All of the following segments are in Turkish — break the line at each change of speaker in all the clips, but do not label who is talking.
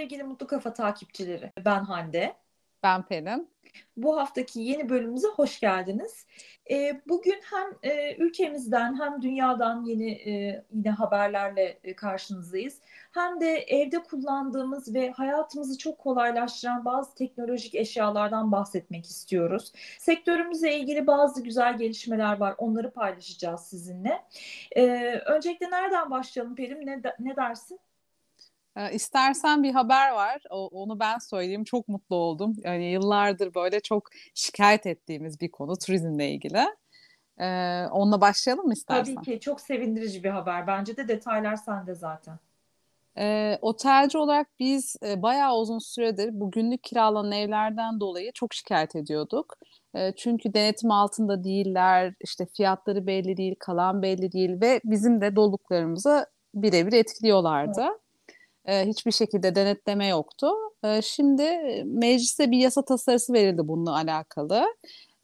sevgili Mutlu Kafa takipçileri. Ben Hande.
Ben Pelin.
Bu haftaki yeni bölümümüze hoş geldiniz. E, bugün hem e, ülkemizden hem dünyadan yeni e, yine haberlerle e, karşınızdayız. Hem de evde kullandığımız ve hayatımızı çok kolaylaştıran bazı teknolojik eşyalardan bahsetmek istiyoruz. Sektörümüzle ilgili bazı güzel gelişmeler var. Onları paylaşacağız sizinle. E, öncelikle nereden başlayalım Pelin? Ne, ne dersin?
E, istersen bir haber var. O, onu ben söyleyeyim. Çok mutlu oldum. Yani yıllardır böyle çok şikayet ettiğimiz bir konu turizmle ilgili. Ee, onunla başlayalım mı istersen?
Tabii ki. Çok sevindirici bir haber. Bence de detaylar sende zaten.
E, otelci olarak biz e, bayağı uzun süredir bu günlük kiralanan evlerden dolayı çok şikayet ediyorduk. E, çünkü denetim altında değiller, işte fiyatları belli değil, kalan belli değil ve bizim de doluluklarımızı birebir etkiliyorlardı. Evet e, hiçbir şekilde denetleme yoktu. E, şimdi meclise bir yasa tasarısı verildi bununla alakalı.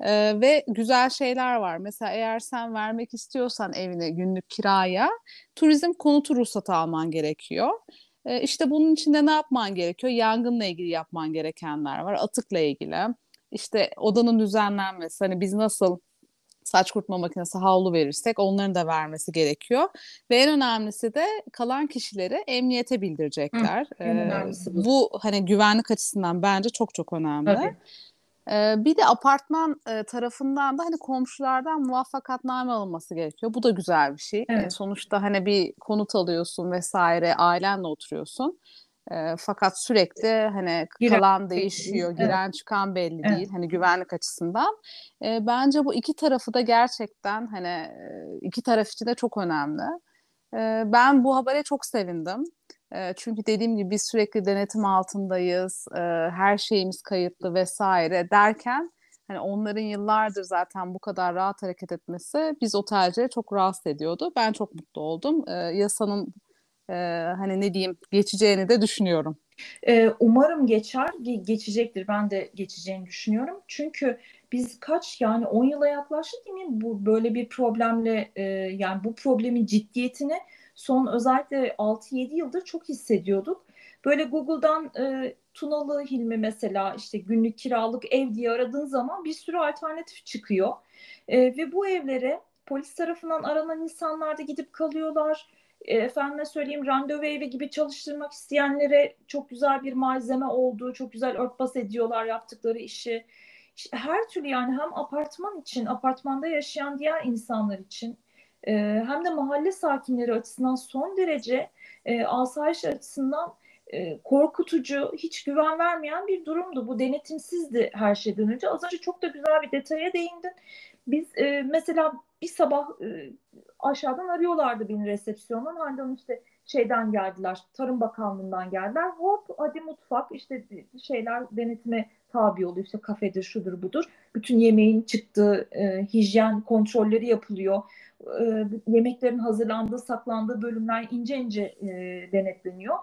E, ve güzel şeyler var. Mesela eğer sen vermek istiyorsan evine günlük kiraya turizm konutu ruhsatı alman gerekiyor. E, işte bunun içinde ne yapman gerekiyor? Yangınla ilgili yapman gerekenler var. Atıkla ilgili. İşte odanın düzenlenmesi. Hani biz nasıl saç kurutma makinesi havlu verirsek onların da vermesi gerekiyor. Ve en önemlisi de kalan kişileri emniyete bildirecekler. Hı, ee, bu. bu hani güvenlik açısından bence çok çok önemli. Tabii. Ee, bir de apartman e, tarafından da hani komşulardan muvaffakatname alınması gerekiyor. Bu da güzel bir şey. Evet. Sonuçta hani bir konut alıyorsun vesaire, ailenle oturuyorsun. E, fakat sürekli hani giren, kalan değişiyor, evet. giren çıkan belli evet. değil hani güvenlik açısından. E, bence bu iki tarafı da gerçekten hani iki taraf için de çok önemli. E, ben bu habere çok sevindim. E, çünkü dediğim gibi biz sürekli denetim altındayız, e, her şeyimiz kayıtlı vesaire derken hani onların yıllardır zaten bu kadar rahat hareket etmesi biz otelcileri çok rahatsız ediyordu. Ben çok mutlu oldum. E, yasanın e, hani ne diyeyim geçeceğini de düşünüyorum.
Ee, umarım geçer, geçecektir. Ben de geçeceğini düşünüyorum. Çünkü biz kaç yani 10 yıla yaklaştık değil mi bu böyle bir problemle e, yani bu problemin ciddiyetini son özellikle 6-7 yıldır çok hissediyorduk. Böyle Google'dan e, Tunalı Hilmi mesela işte günlük kiralık ev diye aradığın zaman bir sürü alternatif çıkıyor. E, ve bu evlere polis tarafından aranan insanlar da gidip kalıyorlar efendime söyleyeyim randevu evi gibi çalıştırmak isteyenlere çok güzel bir malzeme olduğu, çok güzel örtbas ediyorlar yaptıkları işi. Her türlü yani hem apartman için, apartmanda yaşayan diğer insanlar için e, hem de mahalle sakinleri açısından son derece e, asayiş açısından e, korkutucu, hiç güven vermeyen bir durumdu. Bu denetimsizdi her şeyden önce. Az önce çok da güzel bir detaya değindin. Biz e, mesela bir sabah e, aşağıdan arıyorlardı beni resepsiyondan. Handan işte şeyden geldiler, Tarım Bakanlığı'ndan geldiler. Hop hadi mutfak işte şeyler denetime tabi oluyor. İşte kafedir, şudur budur. Bütün yemeğin çıktığı e, hijyen kontrolleri yapılıyor. E, yemeklerin hazırlandığı, saklandığı bölümler ince ince e, denetleniyor.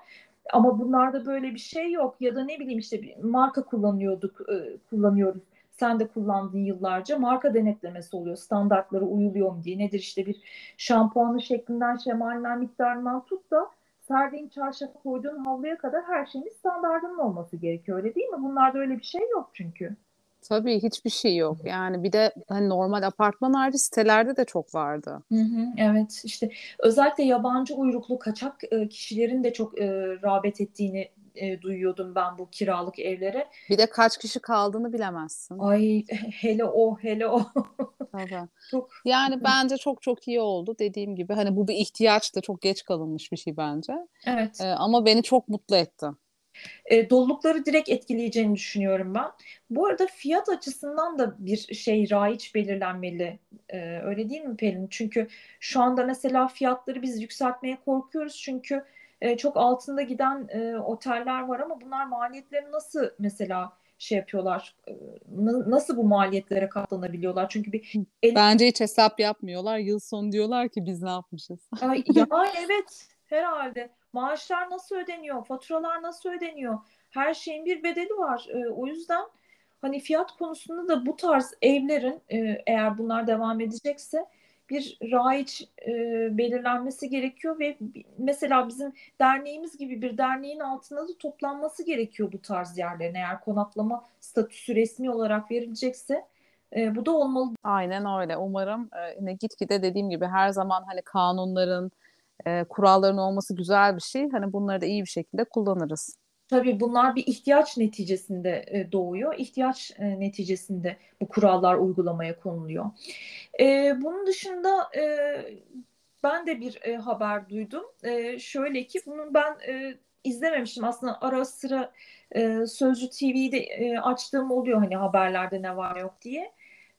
Ama bunlarda böyle bir şey yok. Ya da ne bileyim işte bir marka kullanıyorduk, e, kullanıyoruz sen de kullandığın yıllarca marka denetlemesi oluyor. Standartlara uyuluyor mu diye. Nedir işte bir şampuanı şeklinden, şemalinden, miktarından tut da serdiğin çarşafa koyduğun havluya kadar her şeyin standartının olması gerekiyor. Öyle değil mi? Bunlarda öyle bir şey yok çünkü.
Tabii hiçbir şey yok. Yani bir de hani normal apartman harici sitelerde de çok vardı.
Hı hı, evet işte özellikle yabancı uyruklu kaçak e, kişilerin de çok e, rağbet ettiğini e, duyuyordum ben bu kiralık evlere.
Bir de kaç kişi kaldığını bilemezsin.
Ay hele o hele o.
Tabii. Çok... Yani bence çok çok iyi oldu dediğim gibi. Hani bu bir ihtiyaç da çok geç kalınmış bir şey bence.
Evet.
Ee, ama beni çok mutlu etti.
E, dolulukları direkt etkileyeceğini düşünüyorum ben. Bu arada fiyat açısından da bir şey raiç belirlenmeli. E, öyle değil mi Pelin? Çünkü şu anda mesela fiyatları biz yükseltmeye korkuyoruz çünkü e, çok altında giden e, oteller var ama bunlar maliyetleri nasıl mesela şey yapıyorlar? E, nasıl bu maliyetlere katlanabiliyorlar? Çünkü bir
el... bence hiç hesap yapmıyorlar. Yıl sonu diyorlar ki biz ne yapmışız?
Ay, ya evet herhalde. Maaşlar nasıl ödeniyor? Faturalar nasıl ödeniyor? Her şeyin bir bedeli var. E, o yüzden hani fiyat konusunda da bu tarz evlerin e, eğer bunlar devam edecekse bir raiç e, belirlenmesi gerekiyor ve mesela bizim derneğimiz gibi bir derneğin altında da toplanması gerekiyor bu tarz yerlerin eğer konaklama statüsü resmi olarak verilecekse e, bu da olmalı.
Aynen öyle. Umarım e, gitgide dediğim gibi her zaman hani kanunların, e, kuralların olması güzel bir şey. Hani bunları da iyi bir şekilde kullanırız.
Tabii bunlar bir ihtiyaç neticesinde e, doğuyor. İhtiyaç e, neticesinde bu kurallar uygulamaya konuluyor. E, bunun dışında ben de bir haber duydum. Şöyle ki bunu ben izlememiştim. Aslında ara sıra Sözcü TV'de açtığım oluyor hani haberlerde ne var yok diye.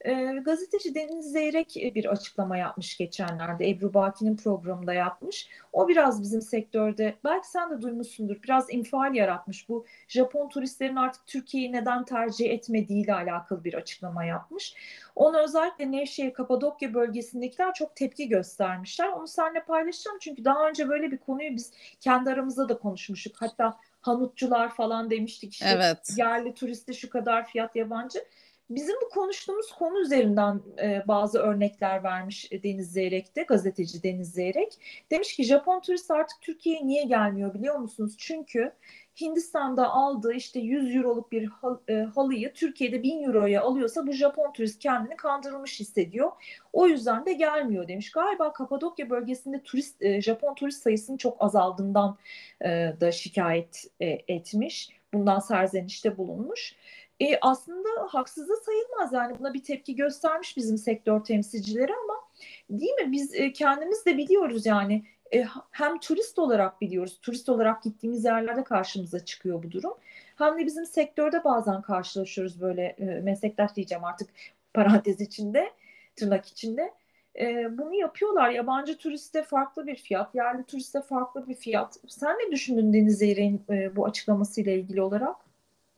E, gazeteci Deniz Zeyrek bir açıklama yapmış geçenlerde. Ebru Baki'nin programında yapmış. O biraz bizim sektörde, belki sen de duymuşsundur, biraz infial yaratmış. Bu Japon turistlerin artık Türkiye'yi neden tercih etmediğiyle alakalı bir açıklama yapmış. Onu özellikle Nevşehir, Kapadokya bölgesindekiler çok tepki göstermişler. Onu seninle paylaşacağım çünkü daha önce böyle bir konuyu biz kendi aramızda da konuşmuştuk. Hatta hanutçular falan demiştik işte evet. yerli turiste şu kadar fiyat yabancı. Bizim bu konuştuğumuz konu üzerinden e, bazı örnekler vermiş Deniz Zeyrek de, gazeteci Deniz Zeyrek. Demiş ki Japon turist artık Türkiye'ye niye gelmiyor biliyor musunuz? Çünkü Hindistan'da aldığı işte 100 euroluk bir hal, e, halıyı Türkiye'de 1000 euroya alıyorsa bu Japon turist kendini kandırılmış hissediyor. O yüzden de gelmiyor demiş. Galiba Kapadokya bölgesinde turist e, Japon turist sayısının çok azaldığından e, da şikayet e, etmiş. Bundan serzenişte bulunmuş. E, aslında haksız da sayılmaz yani buna bir tepki göstermiş bizim sektör temsilcileri ama değil mi biz e, kendimiz de biliyoruz yani e, hem turist olarak biliyoruz turist olarak gittiğimiz yerlerde karşımıza çıkıyor bu durum hem de bizim sektörde bazen karşılaşıyoruz böyle e, meslektaş diyeceğim artık parantez içinde tırnak içinde e, bunu yapıyorlar. Yabancı turiste farklı bir fiyat, yerli turiste farklı bir fiyat. Sen ne düşündün Deniz Zeyrek'in e, bu açıklamasıyla ilgili olarak?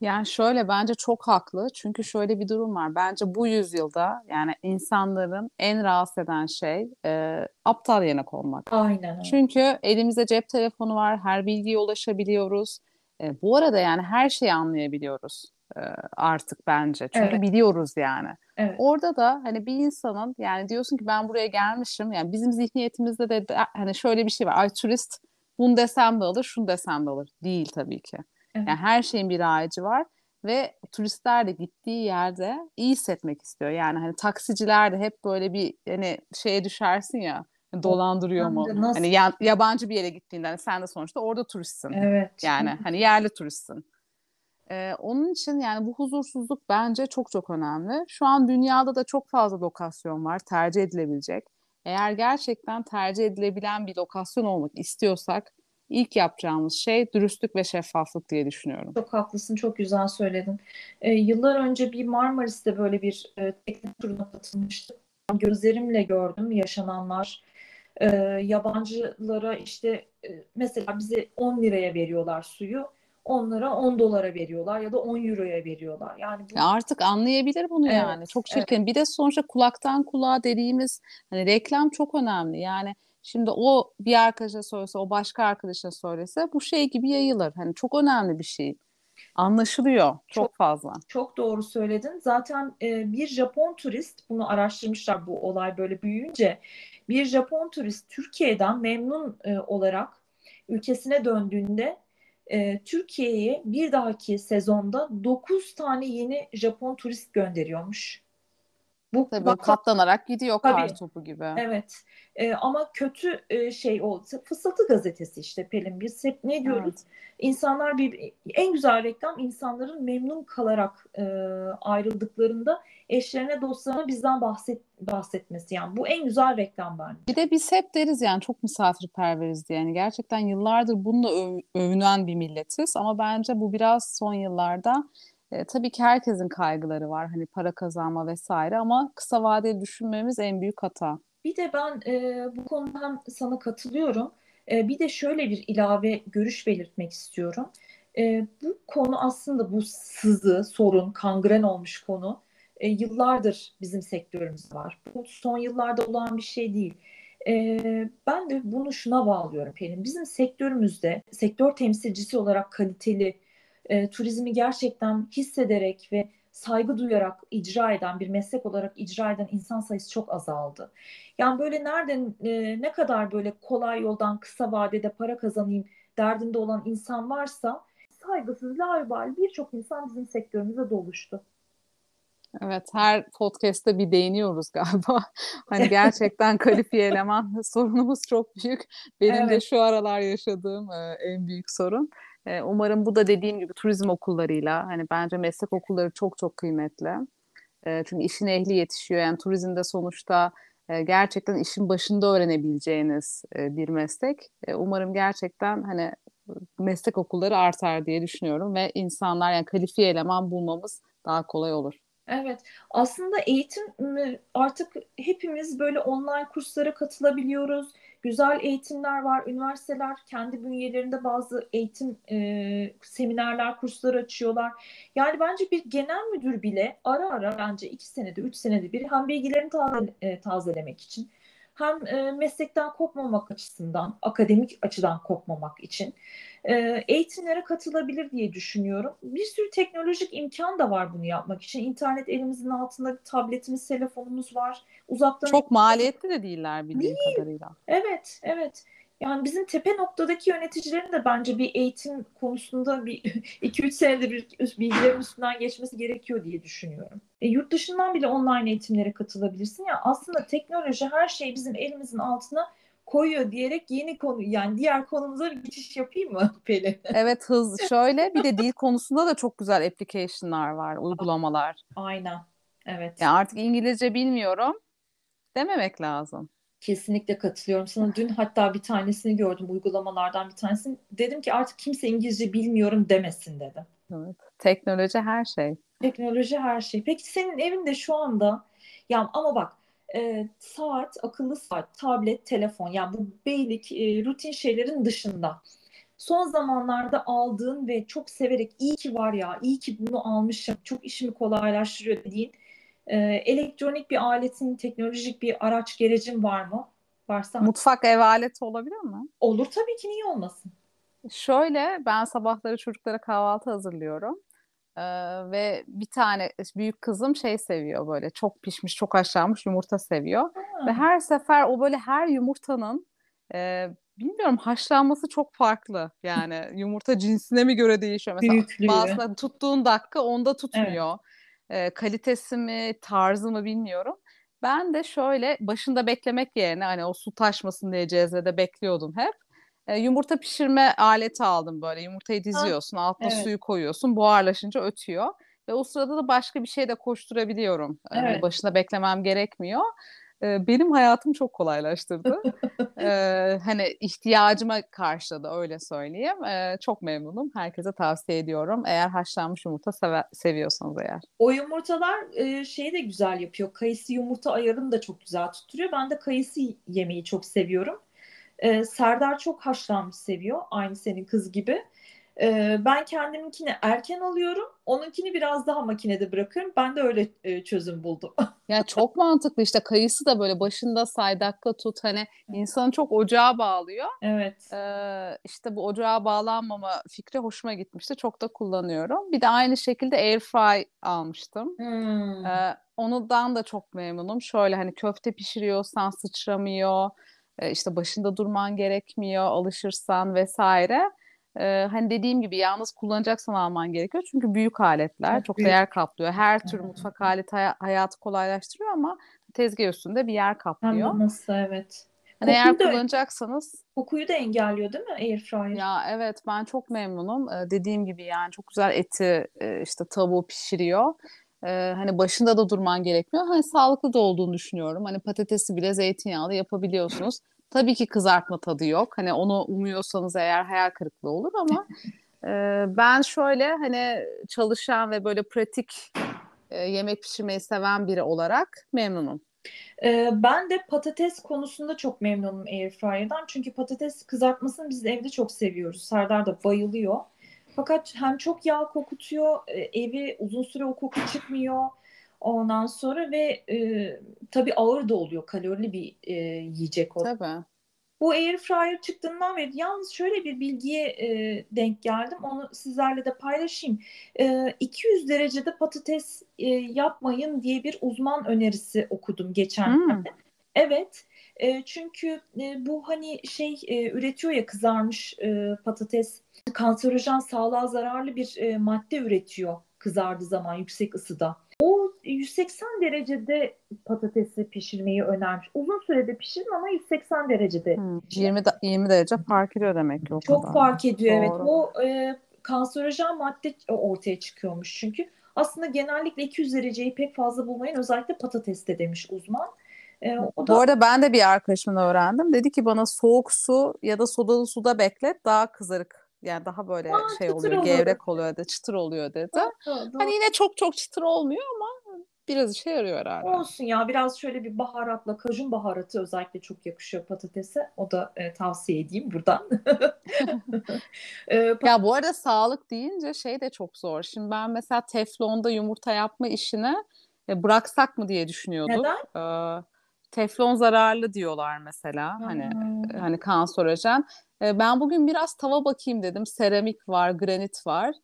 Yani şöyle bence çok haklı. Çünkü şöyle bir durum var. Bence bu yüzyılda yani insanların en rahatsız eden şey e, aptal yenek olmak.
Aynen.
Çünkü elimizde cep telefonu var. Her bilgiye ulaşabiliyoruz. E, bu arada yani her şeyi anlayabiliyoruz e, artık bence. Çünkü evet. biliyoruz yani. Evet. Orada da hani bir insanın yani diyorsun ki ben buraya gelmişim. Yani bizim zihniyetimizde de, hani şöyle bir şey var. Ay turist bunu desem de alır, şunu desem de alır. Değil tabii ki. Evet. Yani her şeyin bir racı var ve turistler de gittiği yerde iyi hissetmek istiyor. Yani hani taksiciler de hep böyle bir hani şeye düşersin ya dolandırıyor mu? Nasıl? Hani ya, yabancı bir yere gittiğinde hani sen de sonuçta orada turistsin.
Evet.
Yani hani yerli turistsin. Ee, onun için yani bu huzursuzluk bence çok çok önemli. Şu an dünyada da çok fazla lokasyon var tercih edilebilecek. Eğer gerçekten tercih edilebilen bir lokasyon olmak istiyorsak ilk yapacağımız şey dürüstlük ve şeffaflık diye düşünüyorum.
Çok haklısın, çok güzel söyledin. E, yıllar önce bir Marmaris'te böyle bir e, teknik turuna katılmıştım. Gözlerimle gördüm yaşananlar. E, yabancılara işte e, mesela bize 10 liraya veriyorlar suyu onlara 10 dolara veriyorlar ya da 10 euroya veriyorlar. Yani
bu... ya artık anlayabilir bunu evet, yani. Çok çirkin. Evet. Bir de sonuçta kulaktan kulağa dediğimiz hani reklam çok önemli. Yani Şimdi o bir arkadaşa söylese, o başka arkadaşa söylese bu şey gibi yayılır. Hani çok önemli bir şey. Anlaşılıyor çok, çok fazla.
Çok doğru söyledin. Zaten e, bir Japon turist bunu araştırmışlar bu olay böyle büyüyünce. Bir Japon turist Türkiye'den memnun e, olarak ülkesine döndüğünde e, Türkiye'ye bir dahaki sezonda 9 tane yeni Japon turist gönderiyormuş.
Bu Tabii bak, katlanarak gidiyor tabii, kar topu gibi.
Evet. E, ama kötü e, şey o fısıltı gazetesi işte Pelin biz hep ne diyoruz? Evet. İnsanlar bir en güzel reklam insanların memnun kalarak e, ayrıldıklarında eşlerine dostlarına bizden bahset bahsetmesi yani bu en güzel reklam bence.
Bir de biz hep deriz yani çok misafirperveriz diye yani gerçekten yıllardır bununla öv, övünen bir milletiz ama bence bu biraz son yıllarda e, tabii ki herkesin kaygıları var hani para kazanma vesaire ama kısa vadeli düşünmemiz en büyük hata.
Bir de ben e, bu konuda hem sana katılıyorum. E, bir de şöyle bir ilave görüş belirtmek istiyorum. E, bu konu aslında bu sızı, sorun, kangren olmuş konu e, yıllardır bizim sektörümüz var. Bu son yıllarda olan bir şey değil. E, ben de bunu şuna bağlıyorum Pelin. Bizim sektörümüzde sektör temsilcisi olarak kaliteli e, turizmi gerçekten hissederek ve saygı duyarak icra eden bir meslek olarak icra eden insan sayısı çok azaldı. Yani böyle nereden e, ne kadar böyle kolay yoldan kısa vadede para kazanayım derdinde olan insan varsa saygısız, laubali birçok insan bizim sektörümüze doluştu.
Evet, her podcast'te bir değiniyoruz galiba. Hani gerçekten kalifiye eleman sorunumuz çok büyük. Benim evet. de şu aralar yaşadığım e, en büyük sorun. Umarım bu da dediğim gibi turizm okullarıyla, hani bence meslek okulları çok çok kıymetli. E, çünkü işin ehli yetişiyor. Yani turizmde sonuçta gerçekten işin başında öğrenebileceğiniz bir meslek. Umarım gerçekten hani meslek okulları artar diye düşünüyorum ve insanlar yani kalifiye eleman bulmamız daha kolay olur.
Evet, aslında eğitim artık hepimiz böyle online kurslara katılabiliyoruz. Güzel eğitimler var. Üniversiteler kendi bünyelerinde bazı eğitim e, seminerler, kurslar açıyorlar. Yani bence bir genel müdür bile ara ara bence iki senede, üç senede bir hem bilgilerini taze, e, tazelemek için hem e, meslekten kopmamak açısından, akademik açıdan kopmamak için e, eğitimlere katılabilir diye düşünüyorum. Bir sürü teknolojik imkan da var bunu yapmak için. İnternet elimizin altında tabletimiz, telefonumuz var. Uzaktan
Çok maliyetli de değiller bildiğim Değil. kadarıyla.
Evet, evet. Yani bizim tepe noktadaki yöneticilerin de bence bir eğitim konusunda bir 2-3 senede bir bilgilerin üstünden geçmesi gerekiyor diye düşünüyorum. E, yurt dışından bile online eğitimlere katılabilirsin. Ya aslında teknoloji her şeyi bizim elimizin altına koyuyor diyerek yeni konu yani diğer konumuza bir geçiş yapayım mı Pelin?
Evet hız şöyle bir de dil konusunda da çok güzel application'lar var, uygulamalar.
Aynen. Evet.
Yani artık İngilizce bilmiyorum dememek lazım.
Kesinlikle katılıyorum. Sana dün hatta bir tanesini gördüm uygulamalardan bir tanesini. Dedim ki artık kimse İngilizce bilmiyorum demesin dedim.
Evet. Teknoloji her şey.
Teknoloji her şey. Peki senin evinde şu anda ya ama bak e, saat, akıllı saat, tablet, telefon yani bu beylik e, rutin şeylerin dışında son zamanlarda aldığın ve çok severek iyi ki var ya, iyi ki bunu almışım, çok işimi kolaylaştırıyor dediğin e, elektronik bir aletin, teknolojik bir araç gerecin var mı? Varsa.
Mutfak ev aleti olabilir mi?
Olur tabii ki niye olmasın?
Şöyle ben sabahları çocuklara kahvaltı hazırlıyorum. Ee, ve bir tane büyük kızım şey seviyor böyle çok pişmiş çok haşlanmış yumurta seviyor. Ha. Ve her sefer o böyle her yumurtanın e, bilmiyorum haşlanması çok farklı. Yani yumurta cinsine mi göre değişiyor. Mesela Büyüklüğü. bazısında tuttuğun dakika onda tutmuyor. Evet e, kalitesi mi, tarzı mı bilmiyorum. Ben de şöyle başında beklemek yerine hani o su taşmasın diye cezvede bekliyordum hep. E, yumurta pişirme aleti aldım böyle. Yumurtayı diziyorsun, altına evet. suyu koyuyorsun, buharlaşınca ötüyor. Ve o sırada da başka bir şey de koşturabiliyorum. Evet. Yani başında beklemem gerekmiyor benim hayatımı çok kolaylaştırdı. ee, hani ihtiyacıma karşıladı öyle söyleyeyim. Ee, çok memnunum. Herkese tavsiye ediyorum. Eğer haşlanmış yumurta seve- seviyorsanız eğer.
O yumurtalar e, şeyi de güzel yapıyor. Kayısı yumurta ayarını da çok güzel tutturuyor. Ben de kayısı yemeyi çok seviyorum. Ee, Serdar çok haşlanmış seviyor. Aynı senin kız gibi. Ee, ben kendiminkini erken alıyorum. Onunkini biraz daha makinede bırakıyorum. Ben de öyle e, çözüm buldum.
ya çok mantıklı işte kayısı da böyle başında say dakika tut hani insanı çok ocağa bağlıyor.
Evet.
Ee, işte bu ocağa bağlanmama fikri hoşuma gitmişti. Çok da kullanıyorum. Bir de aynı şekilde airfry almıştım. Hmm. Ee, onudan da çok memnunum. Şöyle hani köfte pişiriyorsan sıçramıyor. Ee, işte başında durman gerekmiyor alışırsan vesaire e, hani dediğim gibi yalnız kullanacaksan alman gerekiyor. Çünkü büyük aletler çok, büyük. yer kaplıyor. Her tür mutfak aleti hay- hayatı kolaylaştırıyor ama tezgah üstünde bir yer kaplıyor.
Hem nasıl evet.
Hani eğer da, kullanacaksanız
kokuyu da engelliyor değil mi airfryer?
Ya evet ben çok memnunum. Ee, dediğim gibi yani çok güzel eti e, işte tavuğu pişiriyor. Ee, hani başında da durman gerekmiyor. Hani sağlıklı da olduğunu düşünüyorum. Hani patatesi bile zeytinyağlı yapabiliyorsunuz. Tabii ki kızartma tadı yok. Hani onu umuyorsanız eğer hayal kırıklığı olur ama e, ben şöyle hani çalışan ve böyle pratik e, yemek pişirmeyi seven biri olarak memnunum.
Ee, ben de patates konusunda çok memnunum Airfryer'dan. Çünkü patates kızartmasını biz evde çok seviyoruz. Serdar da bayılıyor. Fakat hem çok yağ kokutuyor, e, evi uzun süre o koku çıkmıyor. Ondan sonra ve e, tabii ağır da oluyor. Kalorili bir e, yiyecek o.
Tabii.
Bu air fryer çıktığından beri yalnız şöyle bir bilgiye e, denk geldim. Onu sizlerle de paylaşayım. E, 200 derecede patates e, yapmayın diye bir uzman önerisi okudum geçen hmm. Evet. E, çünkü e, bu hani şey e, üretiyor ya kızarmış e, patates kanserojen sağlığa zararlı bir e, madde üretiyor kızardığı zaman yüksek ısıda. O 180 derecede patatesi pişirmeyi önermiş. Uzun sürede pişirin ama 180 derecede.
Hmm, 20 da, 20 derece fark ediyor demek ki o
Çok
kadar.
fark ediyor Doğru. evet. O e, kanserojen madde ortaya çıkıyormuş çünkü. Aslında genellikle 200 dereceyi pek fazla bulmayın özellikle patateste demiş uzman.
E, o da... Bu arada ben de bir arkadaşımdan öğrendim. Dedi ki bana soğuk su ya da sodalı suda beklet daha kızarık yani daha böyle Aa, şey oluyor, olur. gevrek oluyor dedi, çıtır oluyor dedi. Doğru, doğru. Hani yine çok çok çıtır olmuyor ama biraz işe yarıyor herhalde.
Olsun ya biraz şöyle bir baharatla kajun baharatı özellikle çok yakışıyor patatese. O da e, tavsiye edeyim buradan.
e, ya bu arada sağlık deyince şey de çok zor. Şimdi ben mesela teflonda yumurta yapma işini e, bıraksak mı diye düşünüyordum. Neden? Ee, teflon zararlı diyorlar mesela. Hani hmm. hani kanserojen. E, ben bugün biraz tava bakayım dedim. Seramik var, granit var.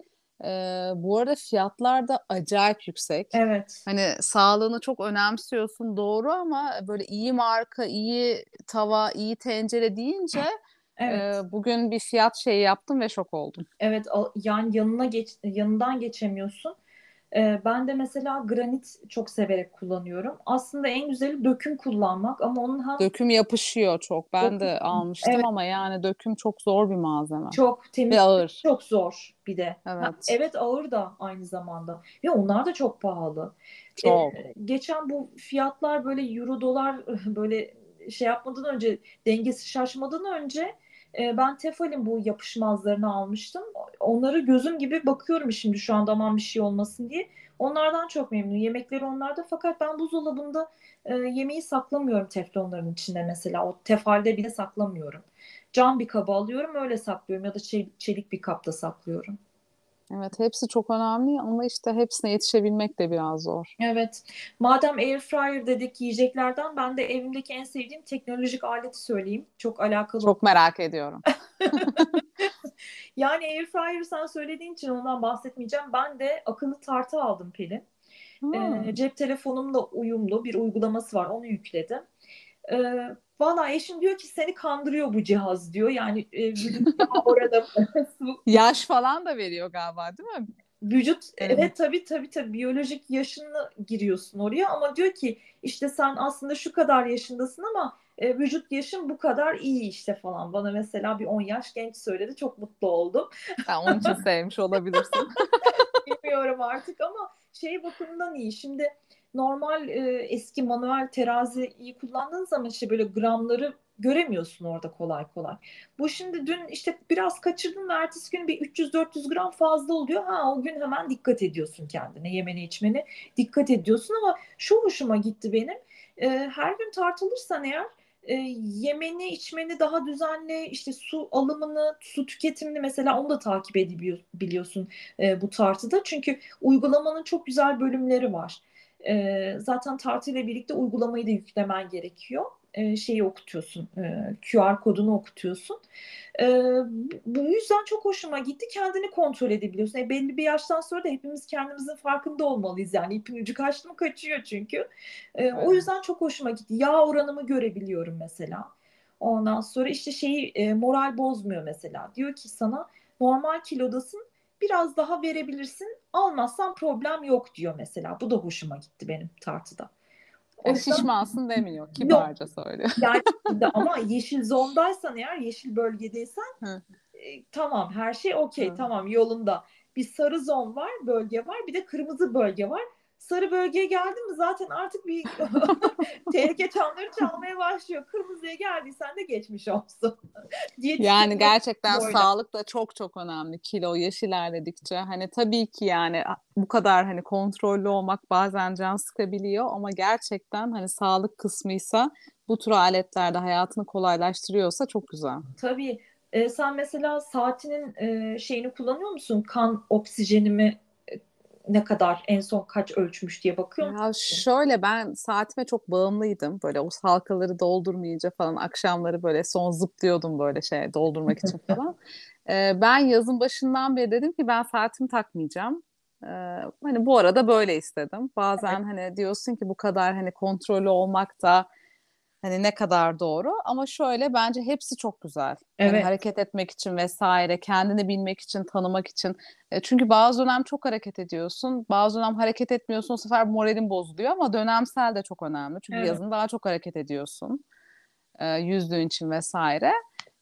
E, bu arada fiyatlar da acayip yüksek.
Evet.
Hani sağlığını çok önemsiyorsun doğru ama böyle iyi marka, iyi tava, iyi tencere deyince Evet. E, bugün bir fiyat şeyi yaptım ve şok oldum.
Evet yani yanına geç yanından geçemiyorsun. Ee, ben de mesela granit çok severek kullanıyorum. Aslında en güzeli döküm kullanmak ama onun hem...
Döküm yapışıyor çok. Ben döküm. de almıştım evet. ama yani döküm çok zor bir malzeme.
Çok temiz. Ve ağır. Çok zor bir de. Evet. Ha, evet ağır da aynı zamanda. Ve onlar da çok pahalı. Çok. Ee, geçen bu fiyatlar böyle euro dolar böyle şey yapmadan önce dengesi şaşmadan önce e, ben Tefal'in bu yapışmazlarını almıştım. Onları gözüm gibi bakıyorum şimdi şu anda aman bir şey olmasın diye. Onlardan çok memnunum. Yemekleri onlarda fakat ben buzdolabında e, yemeği saklamıyorum teflonların içinde mesela. O tefalde bile saklamıyorum. Cam bir kaba alıyorum öyle saklıyorum ya da çelik bir kapta saklıyorum.
Evet hepsi çok önemli ama işte hepsine yetişebilmek de biraz zor.
Evet. Madem air fryer dedik yiyeceklerden ben de evimdeki en sevdiğim teknolojik aleti söyleyeyim. Çok alakalı.
Çok merak ediyorum.
yani air fryer sen söylediğin için ondan bahsetmeyeceğim. Ben de akıllı tartı aldım Pelin. Hmm. Ee, cep telefonumla uyumlu bir uygulaması var. Onu yükledim. Ee, Valla eşim diyor ki seni kandırıyor bu cihaz diyor. Yani e, vücut orada
Yaş falan da veriyor galiba değil mi?
Vücut evet, evet tabii tabii tabii biyolojik yaşını giriyorsun oraya ama diyor ki işte sen aslında şu kadar yaşındasın ama e, vücut yaşın bu kadar iyi işte falan. Bana mesela bir 10 yaş genç söyledi. Çok mutlu oldum.
Ben onun için sevmiş olabilirsin.
Bilmiyorum artık ama şey bakımından iyi. Şimdi normal e, eski manuel teraziyi kullandığın zaman işte böyle gramları göremiyorsun orada kolay kolay. Bu şimdi dün işte biraz kaçırdın ve ertesi gün bir 300-400 gram fazla oluyor. Ha o gün hemen dikkat ediyorsun kendine yemeni içmeni dikkat ediyorsun ama şu hoşuma gitti benim. E, her gün tartılırsan eğer e, yemeni içmeni daha düzenli işte su alımını su tüketimini mesela onu da takip edebiliyorsun e, bu tartıda çünkü uygulamanın çok güzel bölümleri var e, zaten tartıyla birlikte uygulamayı da yüklemen gerekiyor. Şeyi okutuyorsun, QR kodunu okutuyorsun. Bu yüzden çok hoşuma gitti. Kendini kontrol edebiliyorsun. E, belli bir yaştan sonra da hepimiz kendimizin farkında olmalıyız. Yani ipin ucu kaçtı mı kaçıyor çünkü. E, o yüzden çok hoşuma gitti. Yağ oranımı görebiliyorum mesela. Ondan sonra işte şeyi moral bozmuyor mesela. Diyor ki sana normal kilodasın biraz daha verebilirsin. Almazsan problem yok diyor mesela. Bu da hoşuma gitti benim tartıda.
O e, yüzden... Şişmansın demiyor. Kibarca yok. söylüyor.
Yani ama yeşil zondaysan eğer yeşil bölgedeysen e, tamam her şey okey tamam yolunda. Bir sarı zon var bölge var bir de kırmızı bölge var sarı bölgeye geldi mi zaten artık bir tehlike çanları çalmaya başlıyor. Kırmızıya geldiysen de geçmiş olsun.
yani gerçekten böyle. sağlık da çok çok önemli. Kilo yaş ilerledikçe hani tabii ki yani bu kadar hani kontrollü olmak bazen can sıkabiliyor ama gerçekten hani sağlık kısmıysa bu tür aletlerde hayatını kolaylaştırıyorsa çok güzel.
Tabii. Ee, sen mesela saatinin e, şeyini kullanıyor musun? Kan oksijenimi ne kadar en son kaç ölçmüş diye bakıyor musun?
Ya şöyle ben saatime çok bağımlıydım. Böyle o halkaları doldurmayınca falan akşamları böyle son zıplıyordum böyle şey doldurmak için falan. Ee, ben yazın başından beri dedim ki ben saatimi takmayacağım. Ee, hani bu arada böyle istedim. Bazen hani diyorsun ki bu kadar hani kontrollü olmak da Hani ne kadar doğru ama şöyle bence hepsi çok güzel. Hani
Evet.
hareket etmek için vesaire, kendini bilmek için, tanımak için. E, çünkü bazı dönem çok hareket ediyorsun, bazı dönem hareket etmiyorsun, o sefer moralin bozuluyor ama dönemsel de çok önemli. Çünkü
Evet.
yazın daha çok hareket ediyorsun, e, yüzdüğün için vesaire.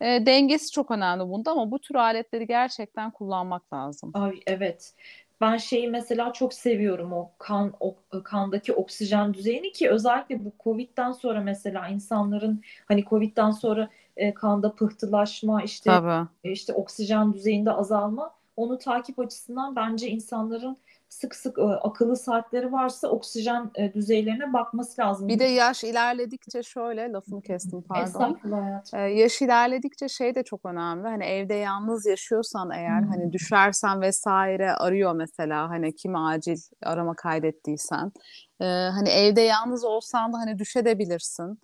E, dengesi çok önemli bunda ama bu tür aletleri gerçekten kullanmak lazım.
Ay evet. Ben şeyi mesela çok seviyorum o kan o, kandaki oksijen düzeyini ki özellikle bu Covid'den sonra mesela insanların hani Covid'den sonra e, kanda pıhtılaşma işte
Tabii.
işte oksijen düzeyinde azalma onu takip açısından bence insanların sık sık e, akıllı saatleri varsa oksijen e, düzeylerine bakması lazım.
Bir de yaş ilerledikçe şöyle lafını kestim pardon.
Estağfurullah hayatım.
Yaş ilerledikçe şey de çok önemli. Hani evde yalnız yaşıyorsan eğer
Hmm.
hani düşersen vesaire arıyor mesela hani kimi acil arama kaydettiysen. Ee, hani evde yalnız olsan da hani düşebilirsin.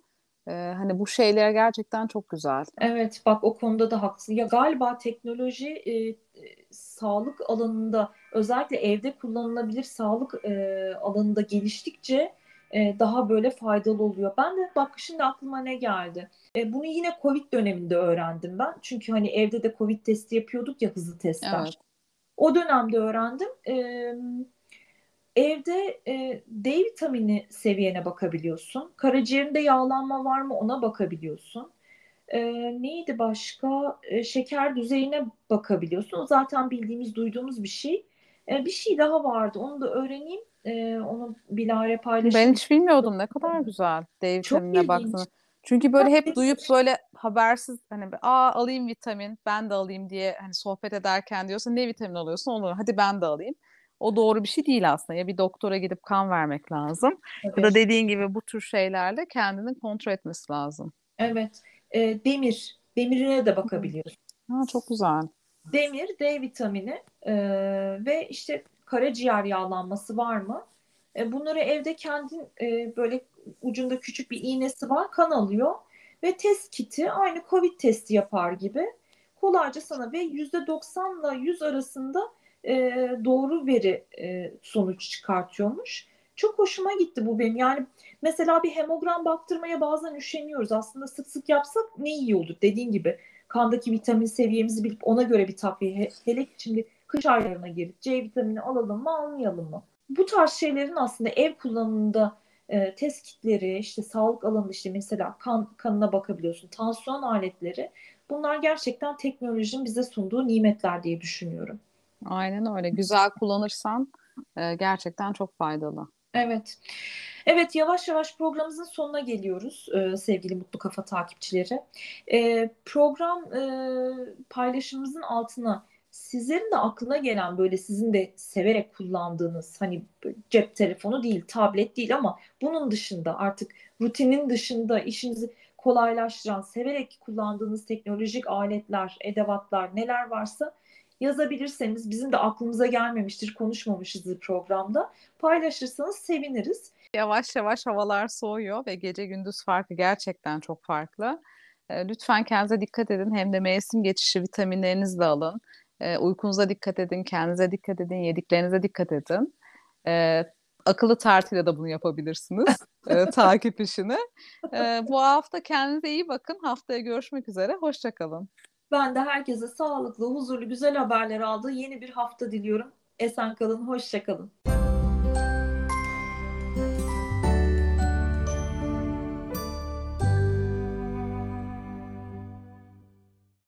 Ee, hani bu şeyler gerçekten çok güzel.
Evet, bak o konuda da haklısın. Ya galiba teknoloji e, e, sağlık alanında özellikle evde kullanılabilir sağlık e, alanında geliştikçe e, daha böyle faydalı oluyor. Ben de bak şimdi aklıma ne geldi? E, bunu yine Covid döneminde öğrendim ben. Çünkü hani evde de Covid testi yapıyorduk ya hızlı testler.
Evet.
O dönemde öğrendim. E, evde e, D vitamini seviyene bakabiliyorsun. Karaciğerinde yağlanma var mı ona bakabiliyorsun. E, neydi başka? E, şeker düzeyine bakabiliyorsun. O zaten bildiğimiz, duyduğumuz bir şey. E, bir şey daha vardı. Onu da öğreneyim. E, onu Bilal'e
Ben
paylaşayım.
hiç bilmiyordum ne kadar güzel D vitaminine baktığını. Çünkü böyle hep duyup böyle habersiz hani aa alayım vitamin ben de alayım diye hani sohbet ederken diyorsa ne vitamin alıyorsun olur hadi ben de alayım. O doğru bir şey değil aslında. Ya bir doktora gidip kan vermek lazım ya da
Evet.
dediğin gibi bu tür şeylerle kendini kontrol etmesi lazım.
Evet. E, demir. Demirine de bakabiliyorsun.
Ha, çok güzel.
Demir, D vitamini e, ve işte karaciğer yağlanması var mı? E, bunları evde kendin e, böyle ucunda küçük bir iğnesi var, kan alıyor ve test kiti aynı Covid testi yapar gibi kolayca sana ve %90 ile 100 arasında e, doğru veri e, sonuç çıkartıyormuş. Çok hoşuma gitti bu benim. Yani mesela bir hemogram baktırmaya bazen üşeniyoruz. Aslında sık sık yapsak ne iyi olur dediğin gibi kandaki vitamin seviyemizi bilip ona göre bir takviye. He- Hele şimdi kış aylarına girdik. C vitamini alalım mı almayalım mı? Bu tarz şeylerin aslında ev kullanımında e, test kitleri, işte sağlık alanında işte mesela kan kanına bakabiliyorsun, tansiyon aletleri. Bunlar gerçekten teknolojinin bize sunduğu nimetler diye düşünüyorum.
Aynen öyle. Güzel kullanırsan e, gerçekten çok faydalı.
Evet. Evet, yavaş yavaş programımızın sonuna geliyoruz e, sevgili Mutlu Kafa takipçileri. E, program e, paylaşımımızın altına sizlerin de aklına gelen böyle sizin de severek kullandığınız hani cep telefonu değil, tablet değil ama bunun dışında artık rutinin dışında işinizi kolaylaştıran, severek kullandığınız teknolojik aletler, edevatlar neler varsa yazabilirseniz bizim de aklımıza gelmemiştir, konuşmamışızdır programda. Paylaşırsanız seviniriz.
Yavaş yavaş havalar soğuyor ve gece gündüz farkı gerçekten çok farklı. E, lütfen kendinize dikkat edin. Hem de mevsim geçişi vitaminlerinizi de alın. E, uykunuza dikkat edin, kendinize dikkat edin, yediklerinize dikkat edin. E, akıllı tartıyla da bunu yapabilirsiniz. e, takip işini. Bu hafta kendinize iyi bakın. Haftaya görüşmek üzere. Hoşçakalın.
Ben de herkese sağlıklı, huzurlu, güzel haberler aldığı yeni bir hafta diliyorum. Esen kalın, hoşça kalın.